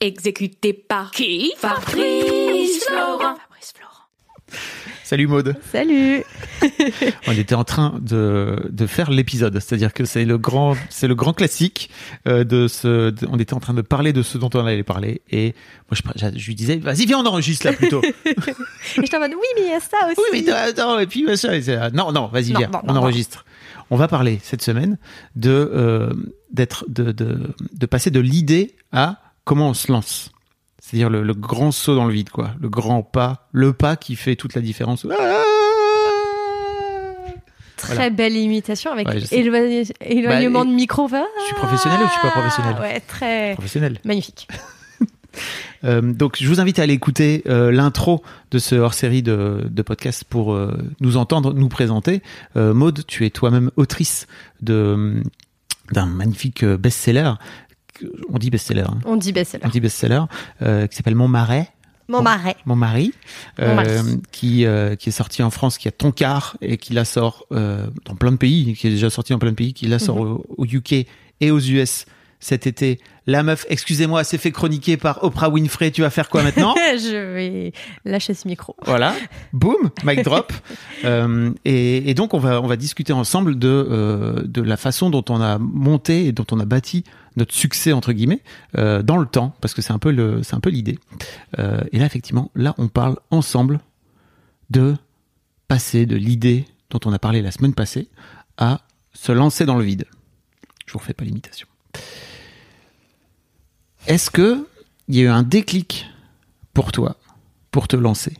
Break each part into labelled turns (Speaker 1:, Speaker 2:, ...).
Speaker 1: Exécuté par qui? Fabrice Florent. Fabrice Florent.
Speaker 2: Salut Maude.
Speaker 3: Salut
Speaker 2: On était en train de, de faire l'épisode, c'est-à-dire que c'est le grand, c'est le grand classique euh, de ce. de- on était en train de parler de ce dont on allait parler et moi je, je lui disais vas-y viens on enregistre là plutôt.
Speaker 3: Et j'étais en mode, oui, mais il y a ça aussi.
Speaker 2: oui mais attends et puis machin, non non vas-y
Speaker 3: Non,
Speaker 2: viens
Speaker 3: non,
Speaker 2: on
Speaker 3: non,
Speaker 2: enregistre. On va parler cette semaine de euh, d'être de, de de passer de l'idée à comment on se lance. C'est-à-dire le, le grand saut dans le vide, quoi. Le grand pas, le pas qui fait toute la différence. Ah
Speaker 3: Très
Speaker 2: Voilà.
Speaker 3: belle imitation avec
Speaker 2: Ouais,
Speaker 3: éloigné- éloignement
Speaker 2: Bah,
Speaker 3: de micro. Ah,
Speaker 2: Je suis professionnel ou je suis pas professionnel
Speaker 3: Ouais, très
Speaker 2: Professionnel.
Speaker 3: magnifique.
Speaker 2: Euh, donc, je vous invite à aller écouter euh, l'intro de ce hors-série de, de podcast pour euh, nous entendre, nous présenter. Maude, tu es toi-même autrice de d'un magnifique best-seller. On dit best-seller. hein.
Speaker 3: On dit best-seller.
Speaker 2: On dit best-seller euh, qui s'appelle Mon Marais.
Speaker 3: Mon marais.
Speaker 2: Mon mari,
Speaker 3: Mon mari.
Speaker 2: qui euh, qui est sorti en France, qui a ton quart et qui la sort euh, dans plein de pays, qui est déjà sorti dans plein de pays, qui la sort
Speaker 3: Mhm.
Speaker 2: au, au UK et aux US cet été. La meuf, excusez-moi, s'est fait chroniquer par Oprah Winfrey. Tu vas faire quoi maintenant?
Speaker 3: Je vais lâcher ce micro.
Speaker 2: Voilà, boum, mic drop. Euh, et, et donc on va on va discuter ensemble de euh, de la façon dont on a monté et dont on a bâti notre succès entre guillemets euh, dans le temps, parce que c'est un peu le c'est un peu l'idée. Euh, et là effectivement, là on parle ensemble de passer de l'idée dont on a parlé la semaine passée à se lancer dans le vide. Je vous refais pas l'imitation. Est-ce que il y a eu un déclic pour toi pour te lancer?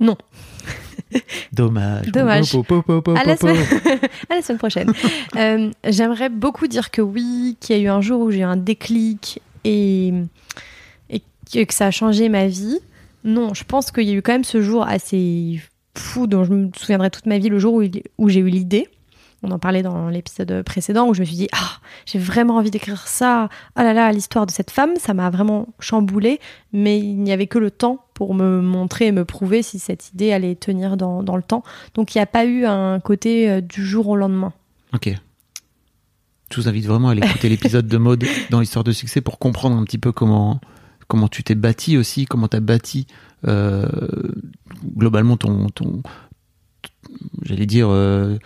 Speaker 3: Non.
Speaker 2: Dommage.
Speaker 3: Dommage. À la semaine, prochaine. Euh, J'aimerais beaucoup dire que oui, qu'il y a eu un jour où j'ai eu un déclic et, et que ça a changé ma vie. Non, je pense qu'il y a eu quand même ce jour assez fou dont je me souviendrai toute ma vie, le jour où j'ai eu l'idée. On en parlait dans l'épisode précédent où je me suis dit ah j'ai vraiment envie d'écrire ça. Ah là là l'histoire de cette femme ça m'a vraiment chamboulé mais il n'y avait que le temps pour me montrer et me prouver si cette idée allait tenir dans, le temps. Donc il n'y a pas eu un côté euh, du jour au lendemain.
Speaker 2: Ok. Je vous invite vraiment à aller écouter l'épisode de mode dans l'histoire de succès pour comprendre un petit peu comment comment tu t'es bâti aussi, comment tu as bâti euh, globalement ton ton j'allais dire euh,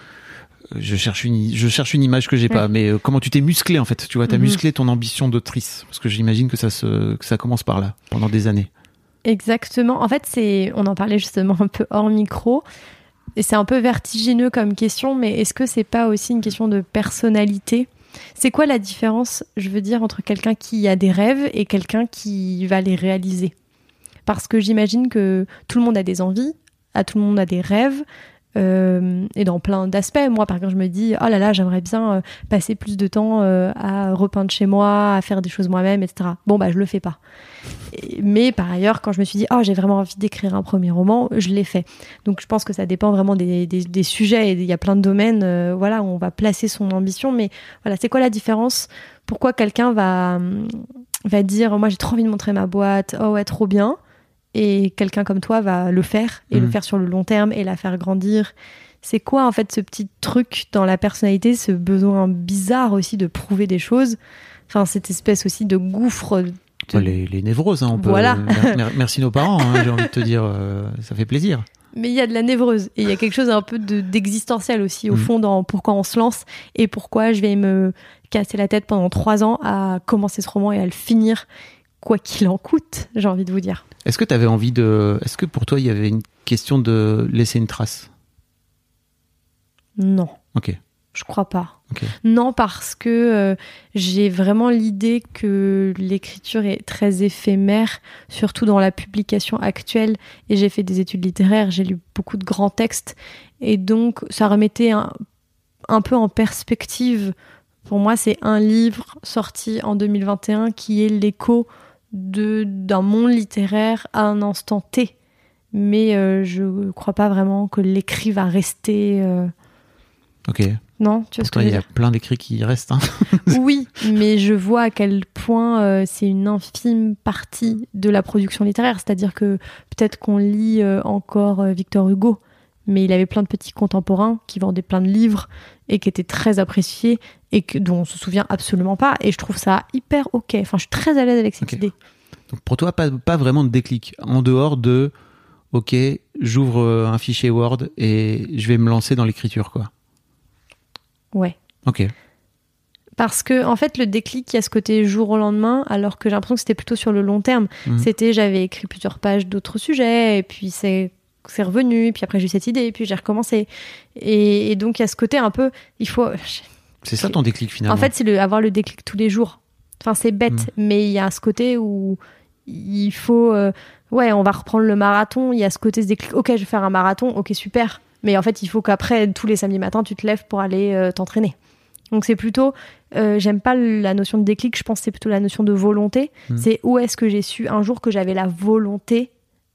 Speaker 2: je cherche une je cherche une image que j'ai pas mais euh, comment tu t'es musclé en fait tu vois tu as
Speaker 3: Mhm.
Speaker 2: musclé ton ambition d'autrice parce que j'imagine que ça se que ça commence par là pendant des années
Speaker 3: Exactement. En fait, c'est, on en parlait justement un peu hors micro. Et c'est un peu vertigineux comme question, mais est-ce que c'est pas aussi une question de personnalité? C'est quoi la différence, je veux dire, entre quelqu'un qui a des rêves et quelqu'un qui va les réaliser? Parce que j'imagine que tout le monde a des envies, à tout le monde a des rêves. Euh, et dans plein d'aspects. Moi, par exemple, je me dis, oh là là, j'aimerais bien euh, passer plus de temps euh, à repeindre chez moi, à faire des choses moi-même, etc. Bon, bah, je le fais pas. Mais par ailleurs, quand je me suis dit, oh, j'ai vraiment envie d'écrire un premier roman, je l'ai fait. Donc je pense que ça dépend vraiment des, des- des sujets et il y a plein de domaines voilà, où on va placer son ambition. Mais voilà, c'est quoi la différence? Pourquoi quelqu'un va, va dire, moi j'ai trop envie de montrer ma boîte, oh ouais, trop bien et quelqu'un comme toi va le faire et le
Speaker 2: Mhm.
Speaker 3: faire sur le long terme et la faire grandir. C'est quoi en fait ce petit truc dans la personnalité, ce besoin bizarre aussi de prouver des choses? Enfin, cette espèce aussi de gouffre. de-
Speaker 2: les, les névroses hein, on peut
Speaker 3: Voilà.
Speaker 2: mer- mer- merci nos parents hein, j'ai envie de te dire euh, ça fait plaisir
Speaker 3: Mais il y a de la névreuse et il y a quelque chose un peu de- d'existentiel aussi au
Speaker 2: Mhm.
Speaker 3: fond dans pourquoi on se lance et pourquoi je vais me casser la tête pendant trois ans à commencer ce roman et à le finir quoi qu'il en coûte, j'ai envie de vous dire.
Speaker 2: Est-ce que tu avais envie de. Est-ce que pour toi, il y avait une question de laisser une trace?
Speaker 3: Non,
Speaker 2: Ok.
Speaker 3: je crois pas.
Speaker 2: Ok.
Speaker 3: Non, parce que euh, j'ai vraiment l'idée que l'écriture est très éphémère, surtout dans la publication actuelle. Et j'ai fait des études littéraires, j'ai lu beaucoup de grands textes. Et donc, ça remettait un, un peu en perspective Pour moi, c'est un livre sorti en 2021 qui est l'écho d'un monde littéraire à un instant T. Mais euh, je ne crois pas vraiment que l'écrit va rester. euh,
Speaker 2: Ok.
Speaker 3: Non, tu vois ce que
Speaker 2: il y a plein d'écrits qui restent. hein.
Speaker 3: Oui, mais je vois à quel point euh, c'est une infime partie de la production littéraire. C'est-à-dire que peut-être qu'on lit encore Victor Hugo, mais il avait plein de petits contemporains qui vendaient plein de livres et qui étaient très appréciés et que, dont on se souvient absolument pas. Et je trouve ça hyper ok. Enfin, je suis très à l'aise avec cette idée.
Speaker 2: Donc pour toi, pas, pas vraiment de déclic. En dehors de, ok, j'ouvre euh, un fichier Word et je vais me lancer dans l'écriture, quoi.
Speaker 3: Ouais.
Speaker 2: Ok.
Speaker 3: Parce que, en fait, le déclic, il y a ce côté jour au lendemain, alors que j'ai l'impression que c'était plutôt sur le long terme.
Speaker 2: Mhm.
Speaker 3: C'était, j'avais écrit plusieurs pages d'autres sujets, et puis c'est c'est revenu, et puis après j'ai eu cette idée, et puis j'ai recommencé. Et, et donc, il y a ce côté un peu, il faut.
Speaker 2: C'est ça ton déclic finalement.
Speaker 3: En fait, c'est le, avoir le déclic tous les jours. Enfin, c'est bête,
Speaker 2: Mhm.
Speaker 3: mais il y a ce côté où il faut. euh, ouais, on va reprendre le marathon, il y a ce côté, ce déclic. Ok, je vais faire un marathon, ok, super. Mais en fait, il faut qu'après, tous les samedis matins, tu te lèves pour aller euh, t'entraîner. Donc, c'est plutôt. euh, J'aime pas la notion de déclic, je pense que c'est plutôt la notion de volonté.
Speaker 2: Mhm.
Speaker 3: C'est où est-ce que j'ai su un jour que j'avais la volonté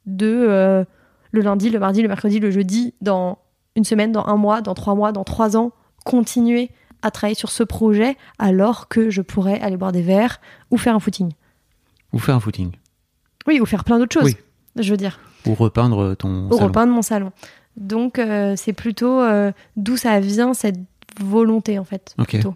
Speaker 3: de. Le lundi, le mardi, le mercredi, le jeudi, dans une semaine, dans un mois, dans trois mois, dans trois ans, continuer à travailler sur ce projet alors que je pourrais aller boire des verres ou faire un footing.
Speaker 2: Ou faire un footing.
Speaker 3: Oui, ou faire plein d'autres choses,
Speaker 2: Oui.
Speaker 3: je veux dire.
Speaker 2: Ou repeindre ton salon.
Speaker 3: repeindre mon salon. Donc, euh, c'est plutôt euh, d'où ça vient cette volonté, en fait.
Speaker 2: Ok.
Speaker 3: plutôt.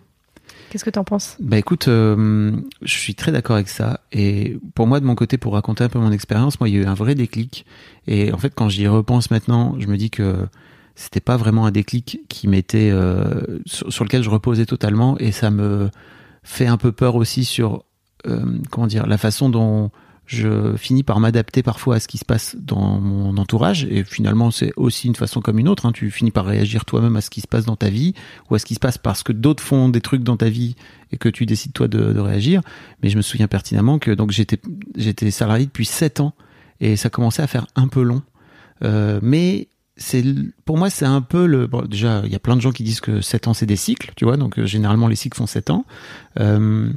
Speaker 3: Qu'est-ce que tu en penses?
Speaker 2: Bah écoute, euh, je suis très d'accord avec ça. Et pour moi, de mon côté, pour raconter un peu mon expérience, moi, il y a eu un vrai déclic. Et en fait, quand j'y repense maintenant, je me dis que c'était pas vraiment un déclic qui m'était euh, sur, lequel je reposais totalement. Et ça me fait un peu peur aussi sur euh, comment dire la façon dont je finis par m'adapter parfois à ce qui se passe dans mon entourage et finalement c'est aussi une façon comme une autre hein. tu finis par réagir toi-même à ce qui se passe dans ta vie ou à ce qui se passe parce que d'autres font des trucs dans ta vie et que tu décides toi de, réagir. Mais je me souviens pertinemment que donc j'étais j'étais salarié depuis 7 ans et ça commençait à faire un peu long. Euh, mais c'est pour moi c'est un peu le bon, déjà il y a plein de gens qui disent que 7 ans c'est des cycles tu vois donc euh, généralement les cycles font 7 ans. Euh,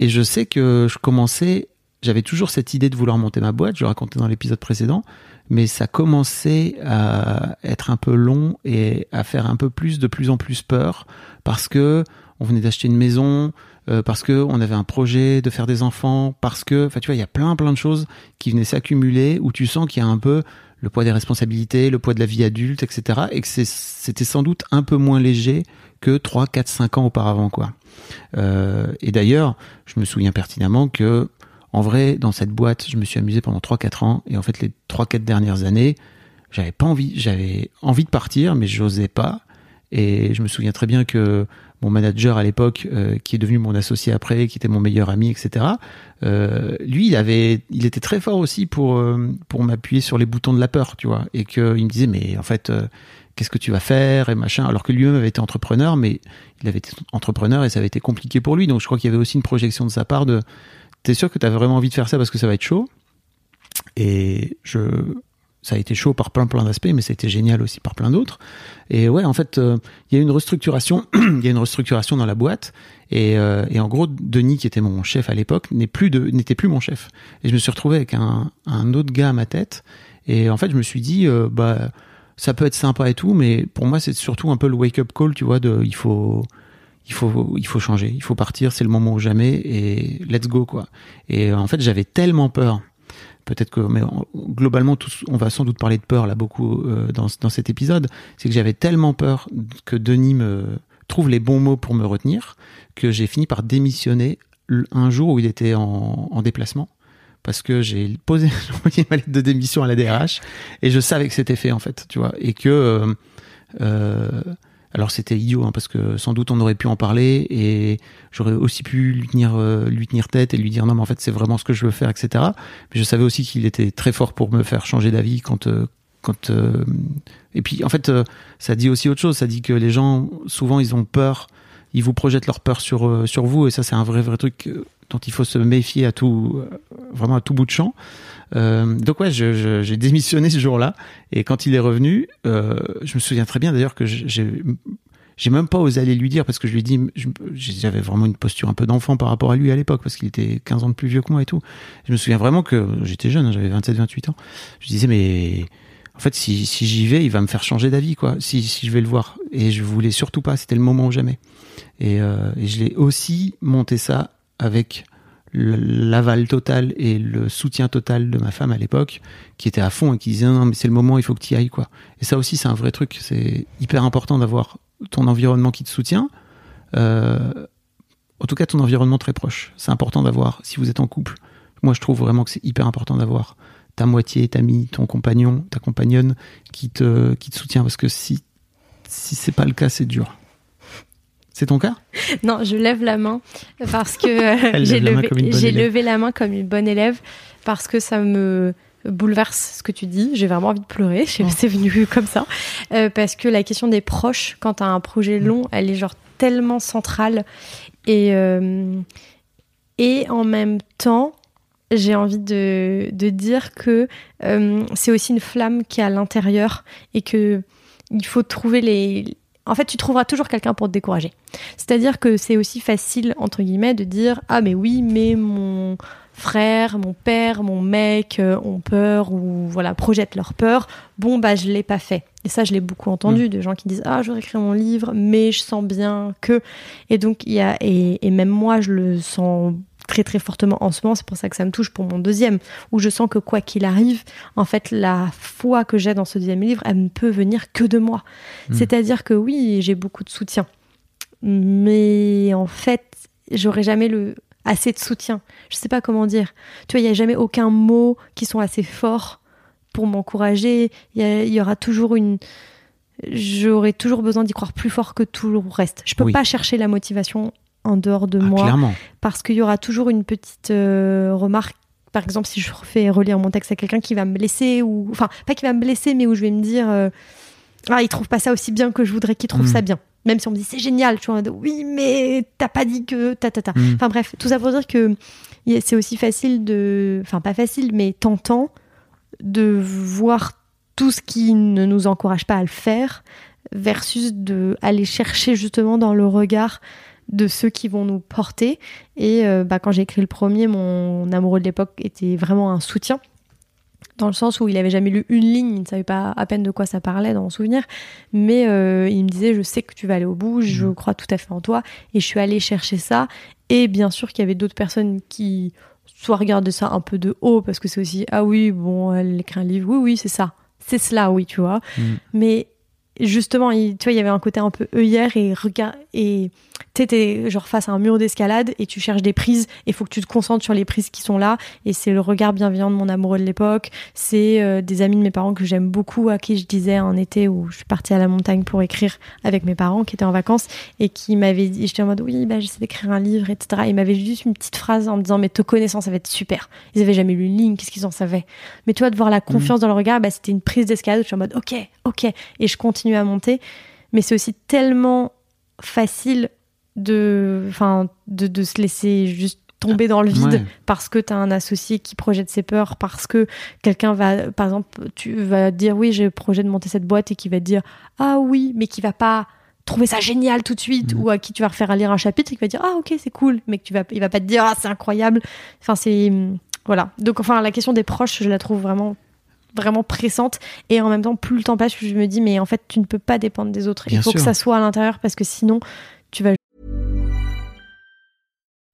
Speaker 2: et je sais que je commençais j'avais toujours cette idée de vouloir monter ma boîte je le racontais dans l'épisode précédent mais ça commençait à être un peu long et à faire un peu plus de plus en plus peur parce que on venait d'acheter une maison euh, parce que on avait un projet de faire des enfants parce que enfin tu vois il y a plein plein de choses qui venaient s'accumuler où tu sens qu'il y a un peu le poids des responsabilités, le poids de la vie adulte, etc. Et que c'était sans doute un peu moins léger que 3, 4, 5 ans auparavant, quoi. Euh, et d'ailleurs, je me souviens pertinemment que, en vrai, dans cette boîte, je me suis amusé pendant 3, 4 ans. Et en fait, les 3, 4 dernières années, j'avais pas envie, j'avais envie de partir, mais j'osais pas. Et je me souviens très bien que mon manager à l'époque, euh, qui est devenu mon associé après, qui était mon meilleur ami, etc. euh, lui, il avait, il était très fort aussi pour euh, pour m'appuyer sur les boutons de la peur, tu vois, et que il me disait mais en fait, qu'est-ce que tu vas faire et machin. Alors que lui-même avait été entrepreneur, mais il avait été entrepreneur et ça avait été compliqué pour lui. Donc je crois qu'il y avait aussi une projection de sa part de, t'es sûr que t'avais vraiment envie de faire ça parce que ça va être chaud? Et je, ça a été chaud par plein plein d'aspects, mais été génial aussi par plein d'autres. Et ouais, en fait, euh, il y a une restructuration, il y a une restructuration dans la boîte. Et, euh, et en gros, Denis, qui était mon chef à l'époque, n'est plus de, n'était plus mon chef. Et je me suis retrouvé avec un, un autre gars à ma tête. Et en fait, je me suis dit, euh, bah, ça peut être sympa et tout, mais pour moi, c'est surtout un peu le wake-up call, tu vois, de, il faut, il faut, il faut changer, il faut partir, c'est le moment ou jamais, et let's go, quoi. Et euh, en fait, j'avais tellement peur. Peut-être que, mais en- globalement, on va sans doute parler de peur là beaucoup euh, dans, dans cet épisode. C'est que j'avais tellement peur que Denis me trouve les bons mots pour me retenir que j'ai fini par démissionner un jour où il était en, en déplacement parce que j'ai posé ma lettre de démission à la DRH et je savais que c'était fait en fait, tu vois, et que euh, alors c'était idiot hein, parce que sans doute on aurait pu en parler et j'aurais aussi pu lui tenir euh, lui tenir tête et lui dire non mais en fait c'est vraiment ce que je veux faire etc. Mais je savais aussi qu'il était très fort pour me faire changer d'avis quand euh, quand euh, et puis en fait ça dit aussi autre chose, ça dit que les gens souvent ils ont peur, ils vous projettent leur peur sur sur vous et ça c'est un vrai vrai truc dont il faut se méfier à tout vraiment à tout bout de champ. Euh, donc ouais, j'ai démissionné ce jour-là et quand il est revenu, euh, je me souviens très bien d'ailleurs que j'ai j'ai même pas osé aller lui dire parce que je lui je- j'avais vraiment une posture un peu d'enfant par rapport à lui à l'époque parce qu'il était 15 ans de plus vieux que moi et tout. Je me souviens vraiment que j'étais jeune, hein, j'avais 27, 28 ans. Je disais, mais en fait, si, si j'y vais, il va me faire changer d'avis, quoi. Si, si je vais le voir. Et je voulais surtout pas, c'était le moment ou jamais. Et, euh, et je l'ai aussi monté ça avec l'aval total et le soutien total de ma femme à l'époque, qui était à fond et qui disait non, mais c'est le moment, il faut que tu y ailles, quoi. Et ça aussi, c'est un vrai truc. C'est hyper important d'avoir ton environnement qui te soutient. Euh, en tout cas, ton environnement très proche. C'est important d'avoir, si vous êtes en couple. Moi, je trouve vraiment que c'est hyper important d'avoir ta moitié, ta amie, ton compagnon, ta compagnonne qui te, qui te soutient. Parce que si, si c'est pas le cas, c'est dur. C'est ton cas?
Speaker 3: Non, je lève la main parce que euh, j'ai levé, la main comme une bonne élève parce que ça me bouleverse ce que tu dis. J'ai vraiment envie de pleurer. C'est
Speaker 2: Oh.
Speaker 3: c'est venu comme ça. Euh, parce que la question des proches, quand tu as un
Speaker 2: Mm.
Speaker 3: projet long, elle est genre tellement centrale. Et, euh, et en même temps, j'ai envie de, de dire que euh, c'est aussi une flamme qui est à l'intérieur et que il faut trouver les. En fait, tu trouveras toujours quelqu'un pour te décourager. C'est-à-dire que c'est aussi facile, entre guillemets, de dire Ah, mais oui, mais mon frère, mon père, mon mec euh, ont peur ou voilà, projettent leur peur. Bon, bah, je l'ai pas fait. Et ça, je l'ai beaucoup entendu de gens qui disent Ah, j'aurais écrit mon livre, mais je sens bien que. Et donc, il y a. Et, et même moi, je le sens très très fortement en ce moment, c'est pour ça que ça me touche pour mon deuxième, où je sens que quoi qu'il arrive, en fait, la foi que j'ai dans ce deuxième livre, elle ne peut venir que de moi.
Speaker 2: Mm.
Speaker 3: C'est-à-dire que oui, j'ai beaucoup de soutien, mais en fait, j'aurai jamais le assez de soutien. Je sais pas comment dire. Tu vois, il y a jamais aucun mot qui sont assez forts pour m'encourager. Il y, aura toujours une j'aurai toujours besoin d'y croire plus fort que tout le reste. Je peux
Speaker 2: Oui.
Speaker 3: pas chercher la motivation en dehors de
Speaker 2: Ah,
Speaker 3: moi
Speaker 2: Clairement.
Speaker 3: parce qu'il y aura toujours une petite euh, remarque. Par exemple, si je fais relire mon texte à quelqu'un qui va me blesser, ou enfin, pas qui va me blesser, mais où je vais me dire euh, Ah, il trouve pas ça aussi bien que je voudrais qu'il trouve
Speaker 2: Mm.
Speaker 3: ça bien. Même si on me dit c'est génial, tu vois, oui, mais t'as pas dit que ta ta ta.
Speaker 2: Mm.
Speaker 3: Enfin bref, tout ça pour dire que c'est aussi facile de. Enfin, pas facile, mais tentant de voir tout ce qui ne nous encourage pas à le faire versus de aller chercher justement dans le regard de ceux qui vont nous porter. Et euh, bah, quand j'ai écrit le premier, mon amoureux de l'époque était vraiment un soutien. Dans le sens où il avait jamais lu une ligne, il ne savait pas à peine de quoi ça parlait dans mon souvenir, mais euh, il me disait je sais que tu vas aller au bout, je
Speaker 2: Mhm.
Speaker 3: crois tout à fait en toi, et je suis allée chercher ça. Et bien sûr qu'il y avait d'autres personnes qui soit regardaient ça un peu de haut parce que c'est aussi ah oui bon elle écrit un livre, oui oui c'est ça, c'est cela oui tu vois,
Speaker 2: Mhm.
Speaker 3: mais justement, il, tu vois, il y avait un côté un peu œillère et regard et t'es genre face à un mur d'escalade et tu cherches des prises et il faut que tu te concentres sur les prises qui sont là. Et c'est le regard bienveillant de mon amoureux de l'époque. C'est euh, des amis de mes parents que j'aime beaucoup à qui je disais un été où je suis partie à la montagne pour écrire avec mes parents qui étaient en vacances et qui m'avaient dit j'étais en mode oui bah j'essaie d'écrire un livre etc ils m'avaient juste une petite phrase en me disant mais te connaissant ça va être super. Ils avaient jamais lu une ligne qu'est-ce qu'ils en savaient? Mais tu vois de voir la confiance dans le regard bah, c'était une prise d'escalade où je suis en mode ok ok. Et je continue à monter. Mais c'est aussi tellement facile de, enfin, de, de se laisser juste tomber dans le vide
Speaker 2: Ouais.
Speaker 3: parce que tu as un associé qui projette ses peurs, parce que quelqu'un va, par exemple, tu vas dire oui, j'ai le projet de monter cette boîte et qui va te dire ah oui, mais qui va pas trouver ça génial tout de suite
Speaker 2: Mhm.
Speaker 3: ou à qui tu vas refaire lire un chapitre et qui va dire ah ok c'est cool mais que tu vas il va pas te dire ah c'est incroyable enfin c'est voilà donc enfin la question des proches je la trouve vraiment vraiment pressante et en même temps plus le temps passe plus je me dis mais en fait tu ne peux pas dépendre des autres
Speaker 2: Bien
Speaker 3: il faut que
Speaker 2: sûr.
Speaker 3: ça soit à l'intérieur parce que sinon tu vas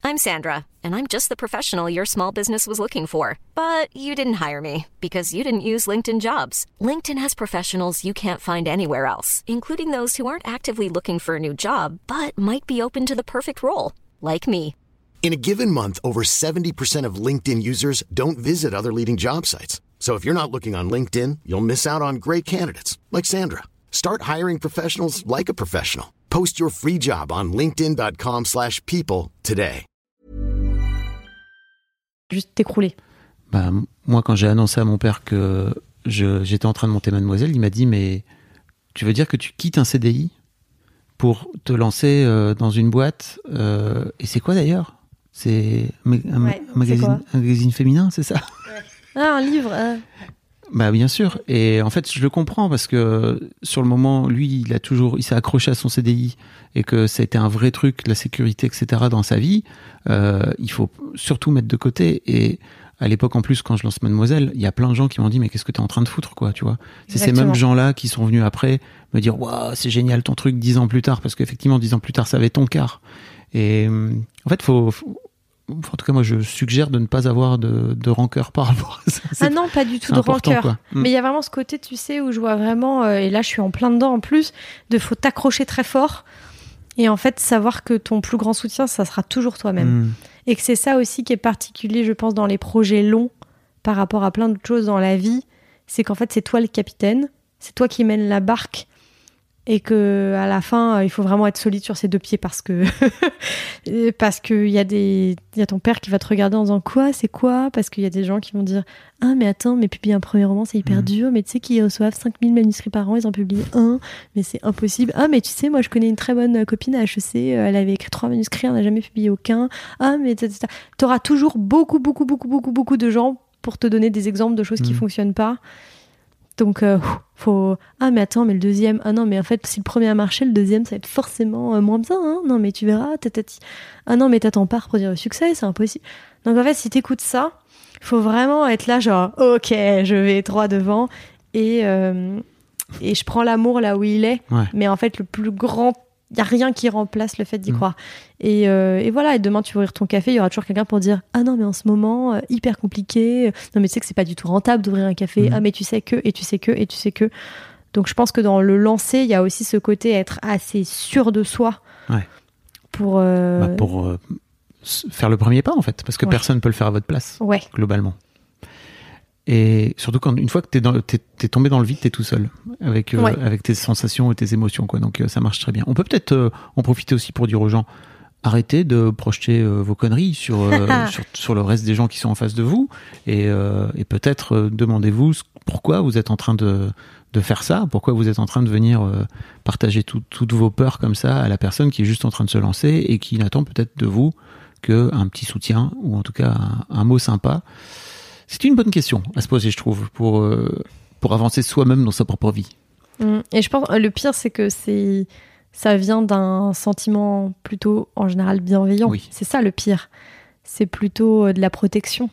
Speaker 4: I'm Sandra, and I'm just the professional your small business was looking for. But you didn't hire me because you didn't use LinkedIn jobs. LinkedIn has professionals you can't find anywhere else, including those who aren't actively looking for a new job but might be open to the perfect role, like me.
Speaker 5: In a given month, over 70% of LinkedIn users don't visit other leading job sites. So if you're not looking on LinkedIn, you'll miss out on great candidates like Sandra. Start hiring professionals like a professional. Post your free job on linkedin.com/people slash people today.
Speaker 3: juste t'écrouler
Speaker 2: Bah, moi, quand j'ai annoncé à mon père que je- j'étais en train de monter Mademoiselle, il m'a dit Mais tu veux dire que tu quittes un CDI pour te lancer euh, dans une boîte euh, Et c'est quoi d'ailleurs? C'est ma- un,
Speaker 3: Ouais,
Speaker 2: un magazine,
Speaker 3: c'est quoi?
Speaker 2: un magazine féminin, c'est ça?
Speaker 3: Ah un livre euh,
Speaker 2: Bah bien sûr. Et en fait, je le comprends parce que sur le moment, lui, il a toujours, il s'est accroché à son CDI et que ça a été un vrai truc, la sécurité, etc. dans sa vie. Euh, il faut surtout mettre de côté. Et à l'époque, en plus, quand je lance Mademoiselle, il y a plein de gens qui m'ont dit mais qu'est-ce que tu es en train de foutre, quoi, tu vois? C'est ces mêmes gens-là qui sont venus après me dire waouh, c'est génial ton truc dix ans plus tard parce qu'effectivement, dix ans plus tard, ça avait ton quart. Et euh, en fait, faut, faut- en tout cas, moi, je suggère de ne pas avoir de, de rancœur par rapport à ça.
Speaker 3: Ah non, pas du tout de rancœur.
Speaker 2: quoi.
Speaker 3: Mais il y a vraiment ce côté, tu sais, où je vois vraiment, euh, et là je suis en plein dedans en plus, de faut t'accrocher très fort. Et en fait, savoir que ton plus grand soutien, ça sera toujours toi-même.
Speaker 2: Mm.
Speaker 3: Et que c'est ça aussi qui est particulier, je pense, dans les projets longs par rapport à plein d'autres choses dans la vie. C'est qu'en fait, c'est toi le capitaine, c'est toi qui mène la barque. Et que à la fin, euh, il faut vraiment être solide sur ses deux pieds parce que parce que il y a des il y a ton père qui va te regarder en disant quoi? C'est quoi? Parce qu'il y a des gens qui vont dire ah mais attends mais publier un premier roman c'est hyper
Speaker 2: Mhm.
Speaker 3: dur. Mais tu sais qu'ils reçoivent 5000 manuscrits par an ils en publient un. Mais c'est impossible. Ah mais tu sais moi je connais une très bonne copine à HEC euh, elle avait écrit trois manuscrits elle n'a jamais publié aucun. Ah mais tu auras toujours beaucoup beaucoup beaucoup beaucoup beaucoup de gens pour te donner des exemples de choses qui
Speaker 2: Mhm.
Speaker 3: fonctionnent pas donc euh, faut ah mais attends mais le deuxième ah non mais en fait si le premier a marché le deuxième ça va être forcément euh, moins bien hein non mais tu verras tatati. ah non mais t'attends pas à reproduire le succès c'est impossible donc en fait si t'écoutes ça faut vraiment être là genre ok je vais droit devant et euh, et je prends l'amour là où il est
Speaker 2: Ouais.
Speaker 3: mais en fait le plus grand il y a rien qui remplace le fait d'y
Speaker 2: Mm.
Speaker 3: croire et, euh, et voilà et demain tu vas ouvrir ton café il y aura toujours quelqu'un pour dire ah non mais en ce moment euh, hyper compliqué non mais tu sais que c'est pas du tout rentable d'ouvrir un café
Speaker 2: Mhm.
Speaker 3: ah mais tu sais que et tu sais que et tu sais que donc je pense que dans le lancer il y a aussi ce côté être assez sûr de soi
Speaker 2: Ouais.
Speaker 3: pour euh,
Speaker 2: Bah, pour euh, faire le premier pas en fait, parce que
Speaker 3: Ouais.
Speaker 2: personne ne peut le faire à votre place
Speaker 3: ouais
Speaker 2: globalement. Et surtout quand une fois que t'es dans, t'es, t'es tombé dans le vide, t'es tout seul avec euh,
Speaker 3: Ouais.
Speaker 2: avec tes sensations et tes émotions quoi. Donc euh, ça marche très bien. On peut peut-être euh, en profiter aussi pour dire aux gens arrêtez de projeter euh, vos conneries sur, euh, sur sur le reste des gens qui sont en face de vous et euh, et peut-être demandez-vous pourquoi vous êtes en train de de faire ça, pourquoi vous êtes en train de venir euh, partager tout- toutes vos peurs comme ça à la personne qui est juste en train de se lancer et qui n'attend peut-être de vous que un petit soutien ou en tout cas un, un mot sympa. C'est une bonne question à se poser, je trouve, pour euh, pour avancer soi-même dans sa propre vie.
Speaker 3: Mm. Et je pense le pire c'est que c'est ça vient d'un sentiment plutôt en général bienveillant.
Speaker 2: Oui.
Speaker 3: C'est ça le pire. C'est plutôt euh, de la protection.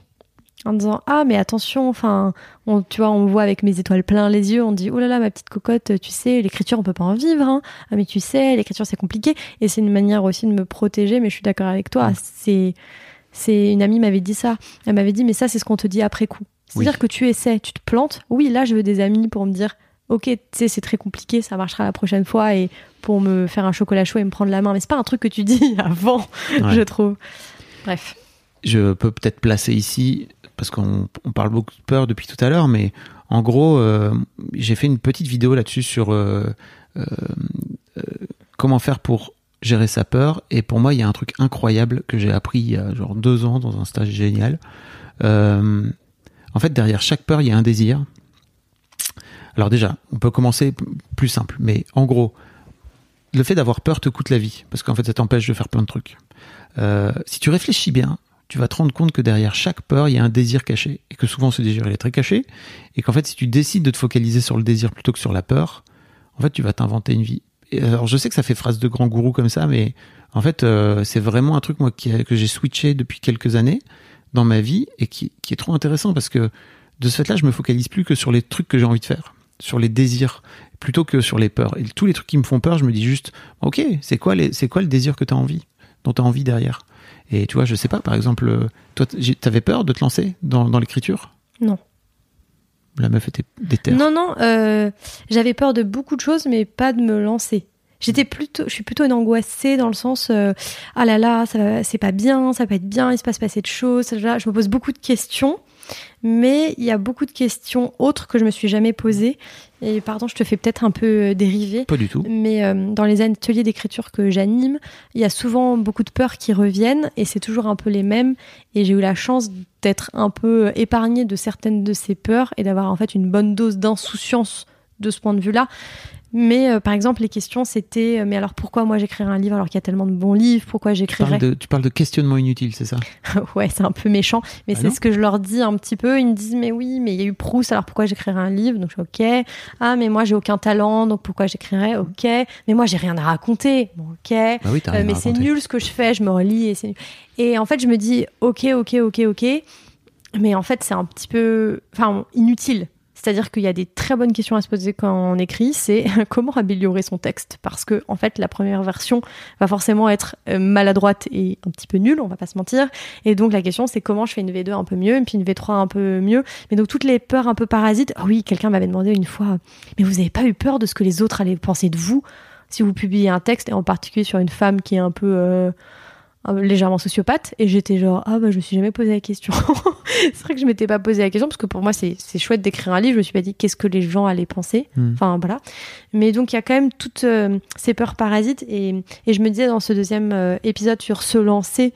Speaker 3: En disant ah mais attention, enfin on, tu vois on me voit avec mes étoiles plein les yeux, on dit oh là là ma petite cocotte, tu sais l'écriture on peut pas en vivre. Hein. Ah mais tu sais l'écriture c'est compliqué et c'est une manière aussi de me protéger. Mais je suis d'accord avec toi.
Speaker 2: Mm.
Speaker 3: C'est c'est une amie m'avait dit ça. Elle m'avait dit mais ça c'est ce qu'on te dit après coup. C'est-à-dire
Speaker 2: Oui.
Speaker 3: que tu essaies, tu te plantes. Oui là je veux des amis pour me dire ok, tu sais, c'est très compliqué, ça marchera la prochaine fois et pour me faire un chocolat chaud et me prendre la main. Mais c'est pas un truc que tu dis avant,
Speaker 2: Ouais.
Speaker 3: je trouve. Bref.
Speaker 2: Je peux peut-être placer ici, parce qu'on on parle beaucoup de peur depuis tout à l'heure, mais en gros, euh, j'ai fait une petite vidéo là-dessus sur euh, euh, comment faire pour gérer sa peur. Et pour moi, il y a un truc incroyable que j'ai appris il y a genre deux ans dans un stage génial. Euh, en fait, derrière chaque peur, il y a un désir. Alors déjà, on peut commencer plus simple, mais en gros, le fait d'avoir peur te coûte la vie, parce qu'en fait, ça t'empêche de faire plein de trucs. Euh, si tu réfléchis bien, tu vas te rendre compte que derrière chaque peur, il y a un désir caché, et que souvent ce désir il est très caché, et qu'en fait, si tu décides de te focaliser sur le désir plutôt que sur la peur, en fait, tu vas t'inventer une vie. Alors, je sais que ça fait phrase de grand gourou comme ça, mais en fait, euh, c'est vraiment un truc moi qui que j'ai switché depuis quelques années dans ma vie et qui, est trop intéressant parce que de ce fait-là, je me focalise plus que sur les trucs que j'ai envie de faire, sur les désirs, plutôt que sur les peurs. Et tous les trucs qui me font peur, je me dis juste, ok, c'est quoi, c'est quoi le désir que tu as envie, dont tu as envie derrière? Et tu vois, je sais pas, par exemple, euh, toi, t'avais peur de te lancer dans, dans l'écriture?
Speaker 3: Non.
Speaker 2: La meuf était déterre.
Speaker 3: Non, non, euh, j'avais peur de beaucoup de choses, mais pas de me lancer. J'étais plutôt, je suis plutôt une angoissée dans le sens, euh, ah là là, va- c'est pas bien, ça peut être bien, il se passe pas assez de choses. Je me pose beaucoup de questions, mais il y a beaucoup de questions autres que je me suis jamais posées. Et pardon, je te fais peut-être un peu euh, dériver.
Speaker 2: Pas du tout.
Speaker 3: Mais euh, dans les ateliers d'écriture que j'anime, il y a souvent beaucoup de peurs qui reviennent et c'est toujours un peu les mêmes. Et j'ai eu la chance d'être un peu épargnée de certaines de ces peurs et d'avoir en fait une bonne dose d'insouciance de ce point de vue-là. Mais euh, par exemple, les questions, c'était euh, mais alors pourquoi moi j'écrirais un livre alors qu'il y a tellement de bons livres? Pourquoi
Speaker 2: Tu
Speaker 3: j'écrirais?
Speaker 2: de, tu parles de questionnement inutile, c'est ça?
Speaker 3: Ouais, c'est un peu méchant, mais
Speaker 2: Ah
Speaker 3: c'est ce que je leur dis un petit peu. Ils me disent mais oui, mais il y a eu Proust, alors pourquoi j'écrirais un livre? Donc je suis ok. Ah mais moi j'ai aucun talent, donc pourquoi j'écrirais? Ok. Mais moi j'ai rien à raconter. Bon, ok.
Speaker 2: Bah oui,
Speaker 3: Euh, mais c'est nul ce que je fais, je me relis et c'est nul. Et en fait, je me dis, ok, ok, ok, ok, mais en fait, c'est un petit peu, enfin, inutile. C'est-à-dire qu'il y a des très bonnes questions à se poser quand on écrit, c'est comment améliorer son texte Parce que, en fait, la première version va forcément être euh, maladroite et un petit peu nulle, on va pas se mentir. Et donc, la question, c'est comment je fais une V2 un peu mieux, et puis une V3 un peu mieux. Mais donc, toutes les peurs un peu parasites. Ah oui, quelqu'un m'avait demandé une fois, mais vous avez pas eu peur de ce que les autres allaient penser de vous si vous publiez un texte, et en particulier sur une femme qui est un peu euh, légèrement sociopathe, et j'étais genre, ah bah je me suis jamais posé la question. c'est vrai que je m'étais pas posé la question, parce que pour moi c'est c'est chouette d'écrire un livre, je me suis pas dit qu'est-ce que les gens allaient penser.
Speaker 2: Hmm.
Speaker 3: Enfin voilà. Mais donc il y a quand même toutes euh, ces peurs parasites, et, et je me disais dans ce deuxième euh, épisode sur se lancer,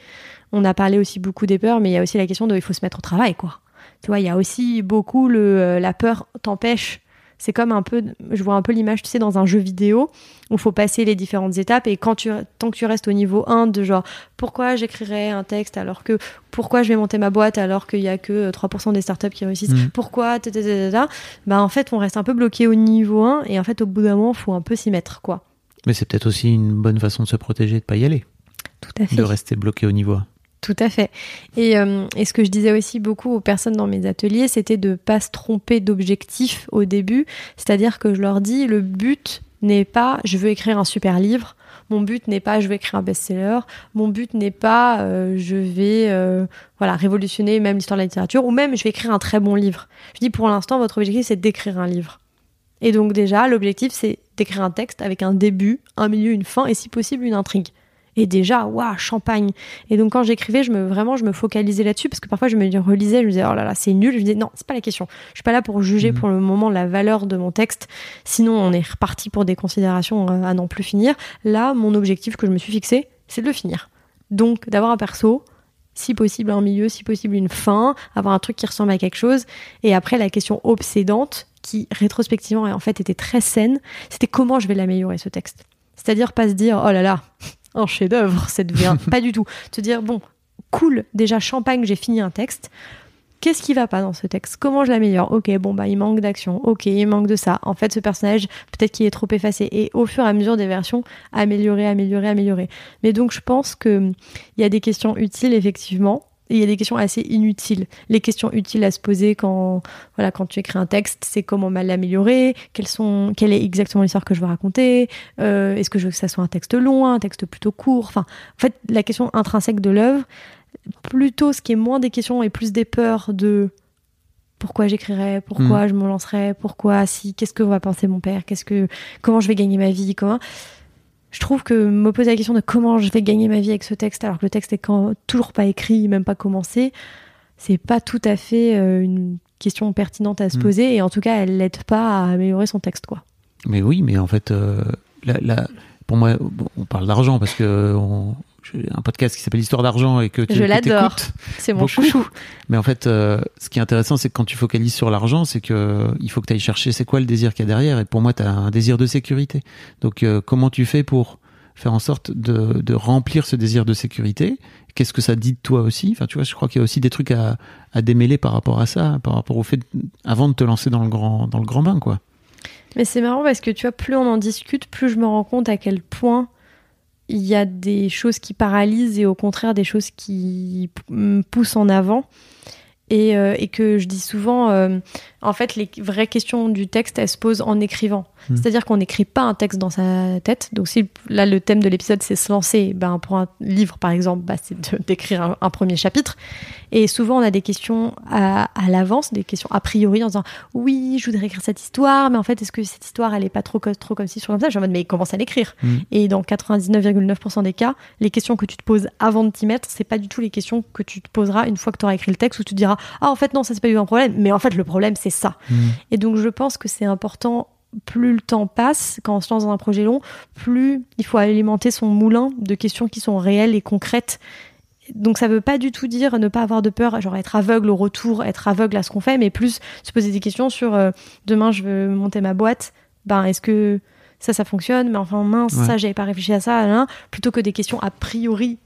Speaker 3: on a parlé aussi beaucoup des peurs, mais il y a aussi la question de il faut se mettre au travail, quoi. Tu vois, il y a aussi beaucoup le, euh, la peur t'empêche. C'est comme un peu, je vois un peu l'image, tu sais, dans un jeu vidéo où il faut passer les différentes étapes et quand tu, tant que tu restes au niveau 1 de genre pourquoi j'écrirais un texte alors que pourquoi je vais monter ma boîte alors qu'il y a que 3% des startups qui réussissent,
Speaker 2: Mhm.
Speaker 3: pourquoi, ta, ta, ta, ta, ta, bah en fait on reste un peu bloqué au niveau 1 et en fait au bout d'un moment faut un peu s'y mettre quoi.
Speaker 2: Mais c'est peut-être aussi une bonne façon de se protéger, de pas y aller,
Speaker 3: Tout à fait.
Speaker 2: de rester bloqué au niveau 1.
Speaker 3: Tout à fait. Et, euh, et ce que je disais aussi beaucoup aux personnes dans mes ateliers, c'était de pas se tromper d'objectif au début. C'est-à-dire que je leur dis, le but n'est pas je veux écrire un super livre. Mon but n'est pas je veux écrire un best-seller. Mon but n'est pas euh, je vais euh, voilà révolutionner même l'histoire de la littérature ou même je vais écrire un très bon livre. Je dis pour l'instant votre objectif c'est d'écrire un livre. Et donc déjà l'objectif c'est d'écrire un texte avec un début, un milieu, une fin et si possible une intrigue. Et déjà, waouh, champagne. Et donc quand j'écrivais, je me vraiment je me focalisais là-dessus parce que parfois je me relisais, je me disais oh là là, c'est nul. Je me disais non, c'est pas la question. Je suis pas là pour juger
Speaker 2: Mhm.
Speaker 3: pour le moment la valeur de mon texte. Sinon, on est reparti pour des considérations euh, à n'en plus finir. Là, mon objectif que je me suis fixé, c'est de le finir. Donc d'avoir un perso, si possible un milieu, si possible une fin, avoir un truc qui ressemble à quelque chose. Et après, la question obsédante, qui rétrospectivement en fait était très saine, c'était comment je vais l'améliorer ce texte? C'est-à-dire pas se dire oh là là, un chef-d'œuvre cette V1, pas du tout. Te dire bon, cool, déjà champagne, j'ai fini un texte. Qu'est-ce qui va pas dans ce texte? Comment je l'améliore? Ok, bon bah il manque d'action. Ok, il manque de ça. En fait, ce personnage peut-être qu'il est trop effacé. Et au fur et à mesure des versions, améliorer, améliorer, améliorer. Mais donc je pense que il y a des questions utiles effectivement. Et il y a des questions assez inutiles. Les questions utiles à se poser quand, voilà, quand tu écris un texte, c'est comment mal l'améliorer, quelles sont, quelle est exactement l'histoire que je veux raconter, euh, est-ce que je veux que ça soit un texte long, un texte plutôt court? Enfin, en fait, la question intrinsèque de l'œuvre, plutôt ce qui est moins des questions et plus des peurs de pourquoi j'écrirais, pourquoi je me lancerais, pourquoi si, qu'est-ce que va penser mon père, qu'est-ce que, comment je vais gagner ma vie, comment. Je trouve que me poser la question de comment je vais gagner ma vie avec ce texte, alors que le texte est quand, toujours pas écrit, même pas commencé, c'est pas tout à fait euh, une question pertinente à se
Speaker 2: Mm.
Speaker 3: poser et en tout cas, elle l'aide pas à améliorer son texte, quoi.
Speaker 2: Mais oui, mais en fait, euh, la- la- pour moi, on parle d'argent parce que on- j'ai un podcast qui s'appelle Histoire d'argent et que tu
Speaker 3: Je l'adore. C'est mon
Speaker 2: Beaucoup.
Speaker 3: chouchou.
Speaker 2: Mais en fait, euh, ce qui est intéressant, c'est que quand tu focalises sur l'argent, c'est que il faut que tu ailles chercher c'est quoi le désir qu'il y a derrière. Et pour moi, tu as un désir de sécurité. Donc, euh, comment tu fais pour faire en sorte de, de remplir ce désir de sécurité? Qu'est-ce que ça dit de toi aussi? Enfin, tu vois, je crois qu'il y a aussi des trucs à, à démêler par rapport à ça, par rapport au fait, de- avant de te lancer dans le grand, dans le grand bain, quoi.
Speaker 3: Mais c'est marrant parce que tu vois, plus on en discute, plus je me rends compte à quel point il y a des choses qui paralysent et au contraire des choses qui me poussent en avant. Et, euh, que je dis souvent, euh, en fait, les vraies questions du texte, elles se posent en écrivant.
Speaker 2: Hmm.
Speaker 3: C'est-à-dire qu'on n'écrit pas un texte dans sa tête. Donc si là, le thème de l'épisode, c'est se lancer, ben, pour un livre, par exemple, bah, c'est d'écrire un, un premier chapitre. Et souvent, on a des questions à, à l'avance, des questions a priori, en disant oui, je voudrais écrire cette histoire, mais en fait, est-ce que cette histoire, elle est pas trop, trop comme ci, trop comme ça? Je suis en mode, mais commence à l'écrire.
Speaker 2: Mm.
Speaker 3: Et dans 99,9% des cas, les questions que tu te poses avant de t'y mettre, c'est pas du tout les questions que tu te poseras une fois que tu auras écrit le texte, où tu te diras, ah, en fait, non, ça, c'est pas eu un problème, mais en fait, le problème, c'est ça. Et donc, je pense que c'est important. Plus le temps passe, quand on se lance dans un projet long, plus il faut alimenter son moulin de questions qui sont réelles et concrètes Donc ça veut pas du tout dire ne pas avoir de peur, genre être aveugle au retour, être aveugle à ce qu'on fait, mais plus se poser des questions sur euh, demain je veux monter ma boîte, ben est-ce que ça ça fonctionne, mais enfin mince
Speaker 2: Ouais.
Speaker 3: ça j'avais pas réfléchi à ça, hein, plutôt que des questions a priori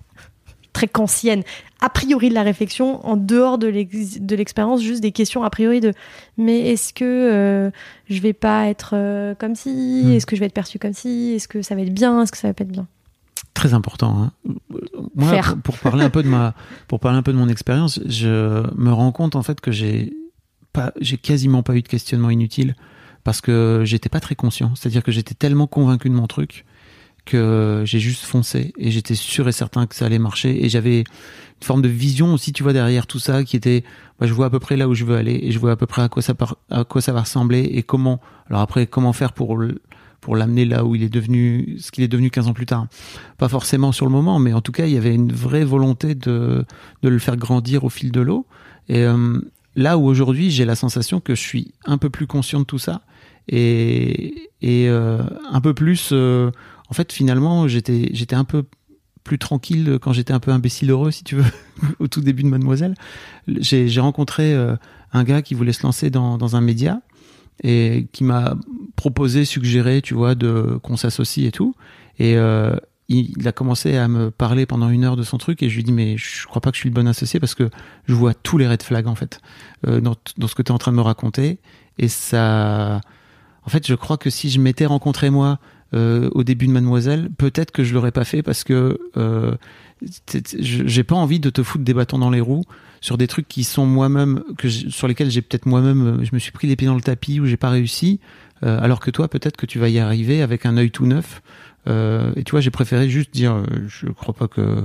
Speaker 3: très kantiennes, a priori de la réflexion en dehors de l'ex- de l'expérience, juste des questions a priori de mais est-ce que euh, je vais pas être euh, comme si,
Speaker 2: Mm.
Speaker 3: est-ce que je vais être perçu comme si, est-ce que ça va être bien, est-ce que ça va pas être bien?
Speaker 2: Très important. hein. Moi,
Speaker 3: Faire.
Speaker 2: pour, pour parler un peu de ma, pour parler un peu de mon expérience, je me rends compte en fait que j'ai pas, j'ai quasiment pas eu de questionnement inutile parce que j'étais pas très conscient. C'est-à-dire que j'étais tellement convaincu de mon truc que j'ai juste foncé et j'étais sûr et certain que ça allait marcher et j'avais une forme de vision aussi, tu vois, derrière tout ça qui était, bah, je vois à peu près là où je veux aller et je vois à peu près à quoi ça, à quoi ça va ressembler et comment, alors après, comment faire pour pour l'amener là où il est devenu, ce qu'il est devenu 15 ans plus tard. Pas forcément sur le moment, mais en tout cas, il y avait une vraie volonté de, de le faire grandir au fil de l'eau. Et euh, là où aujourd'hui, j'ai la sensation que je suis un peu plus conscient de tout ça et, et euh, un peu plus. euh, en fait, finalement, j'étais j'étais un peu plus tranquille quand j'étais un peu imbécile heureux, si tu veux, au tout début de Mademoiselle. J'ai j'ai rencontré euh, un gars qui voulait se lancer dans, dans un média et qui m'a proposé, suggéré, tu vois, de qu'on s'associe et tout. Et euh, il, a commencé à me parler pendant une heure de son truc et je lui dis mais je crois pas que je suis le bon associé parce que je vois tous les red flags en fait euh, dans, dans ce que tu es en train de me raconter et ça en fait je crois que si je m'étais rencontré moi euh, au début de Mademoiselle peut-être que je l'aurais pas fait parce que euh, j'ai pas envie de te foutre des bâtons dans les roues sur des trucs qui sont moi-même que sur lesquels j'ai peut-être moi-même euh, je me suis pris les pieds dans le tapis ou j'ai pas réussi euh, alors que toi peut-être que tu vas y arriver avec un œil tout neuf euh, et tu vois j'ai préféré juste dire euh, je crois pas que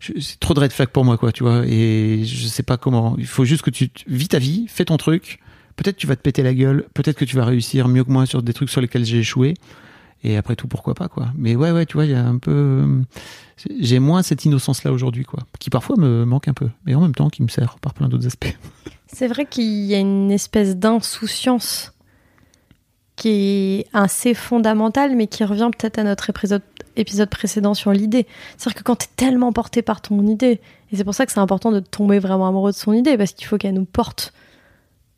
Speaker 2: c'est trop de red flag pour moi quoi tu vois et je sais pas comment il faut juste que tu vis ta vie fais ton truc peut-être tu vas te péter la gueule peut-être que tu vas réussir mieux que moi sur des trucs sur lesquels j'ai échoué et après tout pourquoi pas quoi. Mais ouais ouais tu vois il y a un peu j'ai moins cette innocence là aujourd'hui quoi. Qui parfois me manque un peu mais en même temps qui me sert par plein d'autres aspects.
Speaker 3: C'est vrai qu'il y a une espèce d'insouciance qui est assez fondamentale, mais qui revient peut-être à notre épisode, épisode précédent sur l'idée. C'est-à-dire que quand tu es tellement porté par ton idée, et c'est pour ça que c'est important de tomber vraiment amoureux de son idée, parce qu'il faut qu'elle nous porte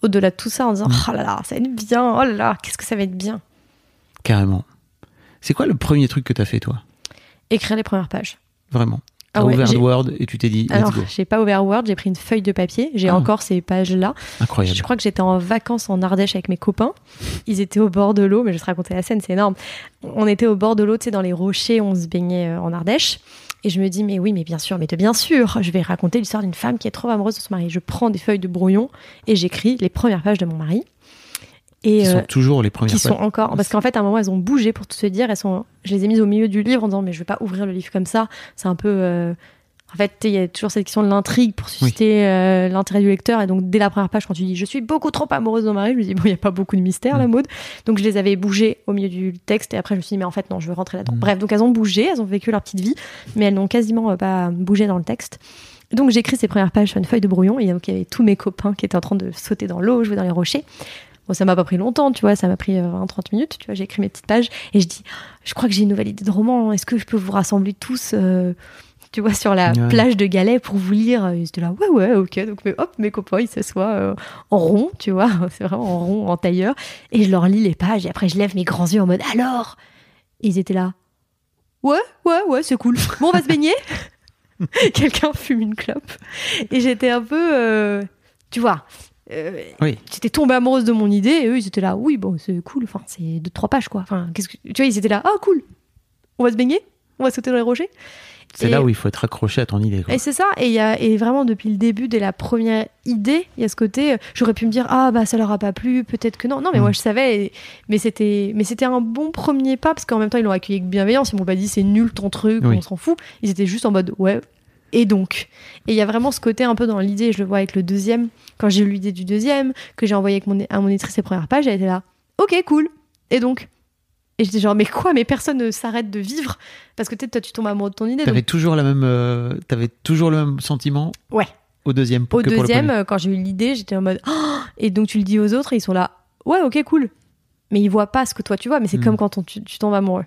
Speaker 3: au-delà de tout ça en disant Oh là là, ça va être bien, oh là là, qu'est-ce que ça va être bien.
Speaker 2: carrément c'est quoi le premier truc que t'as fait toi?
Speaker 3: Écrire les premières pages.
Speaker 2: vraiment? T'as
Speaker 3: Ah ouais,
Speaker 2: ouvert Word et tu t'es dit let's
Speaker 3: Alors, j'ai pas ouvert Word, j'ai pris une feuille de papier, j'ai
Speaker 2: Ah.
Speaker 3: encore ces pages-là.
Speaker 2: incroyable
Speaker 3: Je crois que j'étais en vacances en Ardèche avec mes copains. Ils étaient au bord de l'eau, mais je vais te raconter la scène, c'est énorme. On était au bord de l'eau, tu sais, dans les rochers, on se baignait euh, en Ardèche. Et je me dis, mais oui, mais bien sûr, mais de bien sûr, je vais raconter l'histoire d'une femme qui est trop amoureuse de son mari. Je prends des feuilles de brouillon et j'écris les premières pages de mon mari. Et
Speaker 2: qui
Speaker 3: euh,
Speaker 2: sont toujours les premières
Speaker 3: qui sont
Speaker 2: pages.
Speaker 3: encore parce qu'en fait à un moment elles ont bougé pour tout se dire elles sont je les ai mises au milieu du livre en disant mais je vais pas ouvrir le livre comme ça c'est un peu euh, en fait il y a toujours cette question de l'intrigue pour susciter euh, l'intérêt du lecteur et donc dès la première page quand tu dis je suis beaucoup trop amoureuse de mon mari je me dis bon il y a pas beaucoup de mystère la
Speaker 2: Mm.
Speaker 3: mode donc je les avais bougées au milieu du texte et après je me suis dit mais en fait non je veux rentrer là-dedans
Speaker 2: Mm.
Speaker 3: bref donc elles ont bougé elles ont vécu leur petite vie mais elles n'ont quasiment euh, pas bougé dans le texte donc j'écris ces premières pages sur une feuille de brouillon et donc il y avait tous mes copains qui étaient en train de sauter dans l'eau, jouer dans les rochers. Bon, ça m'a pas pris longtemps, tu vois, ça m'a pris 20-30 minutes, tu vois, j'ai écrit mes petites pages et je dis, je crois que j'ai une nouvelle idée de roman, est-ce que je peux vous rassembler tous, euh, tu vois, sur la
Speaker 2: Ouais.
Speaker 3: plage de Galets pour vous lire? Ils étaient là, ouais, ouais, ok, donc mais, hop, mes copains, ils s'assoient euh, en rond, tu vois, c'est vraiment en rond, en tailleur, et je leur lis les pages et après je lève mes grands yeux en mode, alors? Et ils étaient là, ouais, ouais, ouais, c'est cool, bon, on va se baigner? Quelqu'un fume une clope. Et j'étais un peu, euh, tu vois, euh,
Speaker 2: Oui.
Speaker 3: j'étais tombée amoureuse de mon idée et eux ils étaient là, oui bon c'est cool, enfin c'est deux trois pages quoi. Enfin qu'est-ce que tu vois ils étaient là, ah cool, on va se baigner, on va sauter dans les rochers.
Speaker 2: c'est là où il faut être accroché à ton idée quoi.
Speaker 3: Et c'est ça, et, y a, et vraiment depuis le début, dès la première idée, il y a ce côté, euh, j'aurais pu me dire, ah bah ça leur a pas plu, peut-être que non. Non, mais
Speaker 2: Mm.
Speaker 3: moi je savais, et- mais c'était mais c'était un bon premier pas, parce qu'en même temps ils l'ont accueilli avec bienveillance, ils m'ont pas dit c'est nul ton truc,
Speaker 2: Oui.
Speaker 3: on s'en fout. Ils étaient juste en mode, ouais, et donc Et il y a vraiment ce côté un peu dans l'idée, je le vois avec le deuxième, quand j'ai eu l'idée du deuxième, que j'ai envoyé avec mon, à mon éditrice les premières pages, elle était là, ok, cool, et donc et j'étais genre, mais quoi, mais personne ne s'arrête de vivre? Parce que peut-être toi tu tombes amoureux de ton idée.
Speaker 2: T'avais
Speaker 3: donc-
Speaker 2: toujours la même, euh, t'avais toujours le même sentiment
Speaker 3: Ouais.
Speaker 2: au deuxième
Speaker 3: Au deuxième, euh, quand j'ai eu l'idée, j'étais en mode Oh et donc tu le dis aux autres, et ils sont là, ouais, ok, cool. Mais ils voient pas ce que toi tu vois, mais c'est
Speaker 2: Mm.
Speaker 3: comme quand on- tu, tu tombes amoureux.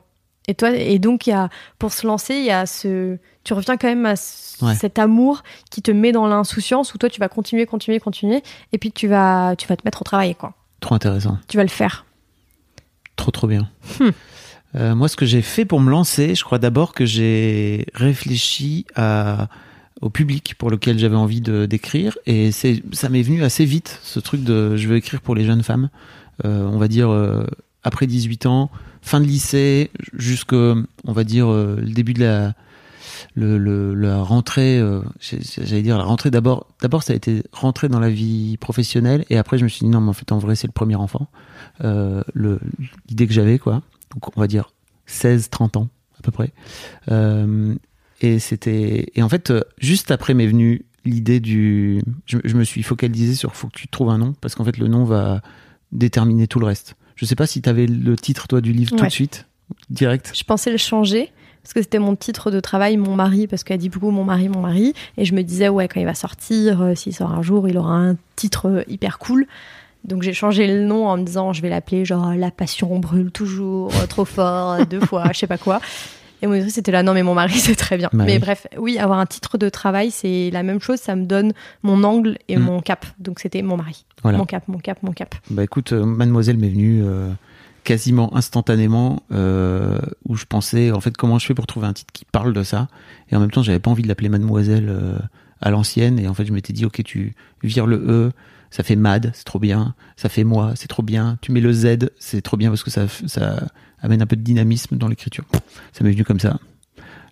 Speaker 3: Et toi, et donc il y a, pour se lancer, il y a ce, tu reviens quand même à ce-
Speaker 2: Ouais.
Speaker 3: cet amour qui te met dans l'insouciance où toi tu vas continuer, continuer, continuer, et puis tu vas, tu vas te mettre au travail, quoi.
Speaker 2: Trop intéressant.
Speaker 3: Tu vas le faire.
Speaker 2: Trop, trop bien.
Speaker 3: Hmm.
Speaker 2: Euh, moi, ce que j'ai fait pour me lancer, je crois d'abord que j'ai réfléchi à, au public pour lequel j'avais envie de d'écrire. Et ça m'est venu assez vite, ce truc de je veux écrire pour les jeunes femmes. Euh, on va dire euh, après 18 ans, fin de lycée, jusque, on va dire, euh, le début de la, la rentrée, euh, j'allais dire la rentrée d'abord. D'abord, ça a été rentrer dans la vie professionnelle, et après, je me suis dit non, mais en fait, en vrai, c'est le premier enfant. Euh, l'idée que j'avais, quoi. Donc, on va dire 16, 30 ans, à peu près. Et c'était, et en fait, juste après m'est venue l'idée du, je, je me suis focalisé sur faut que tu trouves un nom, parce qu'en fait, le nom va déterminer tout le reste. Je sais pas si tu avais le titre, toi, du livre tout de suite, direct.
Speaker 3: Je pensais le changer parce que c'était mon titre de travail, mon mari, parce qu'elle dit beaucoup mon mari, mon mari. Et je me disais, ouais, quand il va sortir, euh, s'il sort un jour, il aura un titre euh, hyper cool. Donc j'ai changé le nom en me disant, je vais l'appeler genre La passion brûle toujours, euh, trop fort, deux fois, je sais pas quoi. Et mon éditrice était là, non, mais mon mari, c'est très bien.
Speaker 2: Bah
Speaker 3: mais
Speaker 2: oui.
Speaker 3: bref, oui, avoir un titre de travail, c'est la même chose, ça me donne mon angle et
Speaker 2: Mm.
Speaker 3: mon cap. Donc c'était mon mari.
Speaker 2: Voilà.
Speaker 3: Mon cap, mon cap, mon cap.
Speaker 2: Bah écoute, euh, Mademoiselle m'est venue euh, quasiment instantanément euh, où je pensais en fait comment je fais pour trouver un titre qui parle de ça et en même temps j'avais pas envie de l'appeler Mademoiselle euh, à l'ancienne et en fait je m'étais dit ok tu vires le E ça fait Mad c'est trop bien ça fait moi c'est trop bien tu mets le Z c'est trop bien parce que ça amène un peu de dynamisme dans l'écriture ça m'est venu comme ça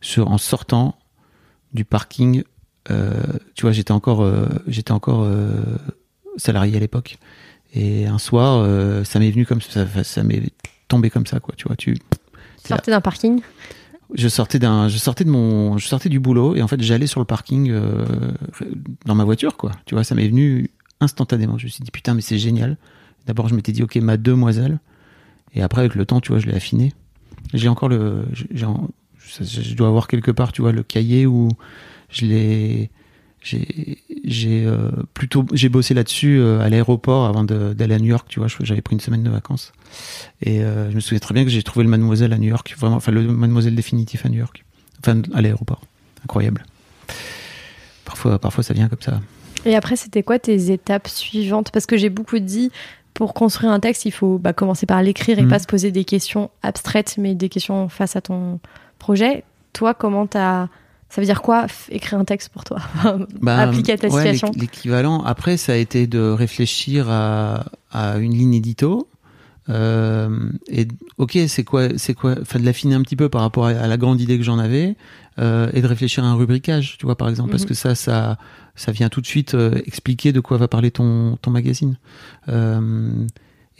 Speaker 2: Sur, en sortant du parking euh, tu vois j'étais encore euh, j'étais encore euh, salarié à l'époque et un soir, ça m'est venu comme ça, ça, ça m'est tombé comme ça, quoi. Tu vois, tu,
Speaker 3: Sortez d'un parking?
Speaker 2: je sortais d'un, je sortais de mon, je sortais du boulot et en fait, j'allais sur le parking dans ma voiture, quoi. Tu vois, ça m'est venu instantanément. Je me suis dit putain, mais c'est génial. D'abord, je m'étais dit ok, ma demoiselle, et après avec le temps, tu vois, je l'ai affiné. J'ai encore le, j'ai, je, dois avoir quelque part, tu vois, le cahier où je l'ai, j'ai, euh, plutôt, j'ai bossé là-dessus euh, à l'aéroport avant d'aller à New York, tu vois. J'avais pris une semaine de vacances et euh, je me souviens très bien que j'ai trouvé le Mademoiselle à New York, vraiment, enfin le Mademoiselle définitif à New York, enfin à l'aéroport, incroyable. Parfois, parfois ça vient comme ça.
Speaker 3: Et après, c'était quoi tes étapes suivantes? Parce que j'ai beaucoup dit, pour construire un texte, il faut bah, commencer par l'écrire et
Speaker 2: Mhm.
Speaker 3: pas se poser des questions abstraites, mais des questions face à ton projet. Toi, comment t'as... Ça veut dire quoi écrire un texte pour toi?
Speaker 2: Bah,
Speaker 3: Appliqué à ta
Speaker 2: ouais,
Speaker 3: situation.
Speaker 2: l'équ- L'équivalent, après, ça a été de réfléchir à, à une ligne édito. Euh, et ok, c'est quoi, c'est quoi, enfin de l'affiner un petit peu par rapport à, à la grande idée que j'en avais, euh, et de réfléchir à un rubricage, tu vois, par exemple, parce
Speaker 3: Mhm.
Speaker 2: que ça, ça, ça vient tout de suite euh, expliquer de quoi va parler ton, ton magazine.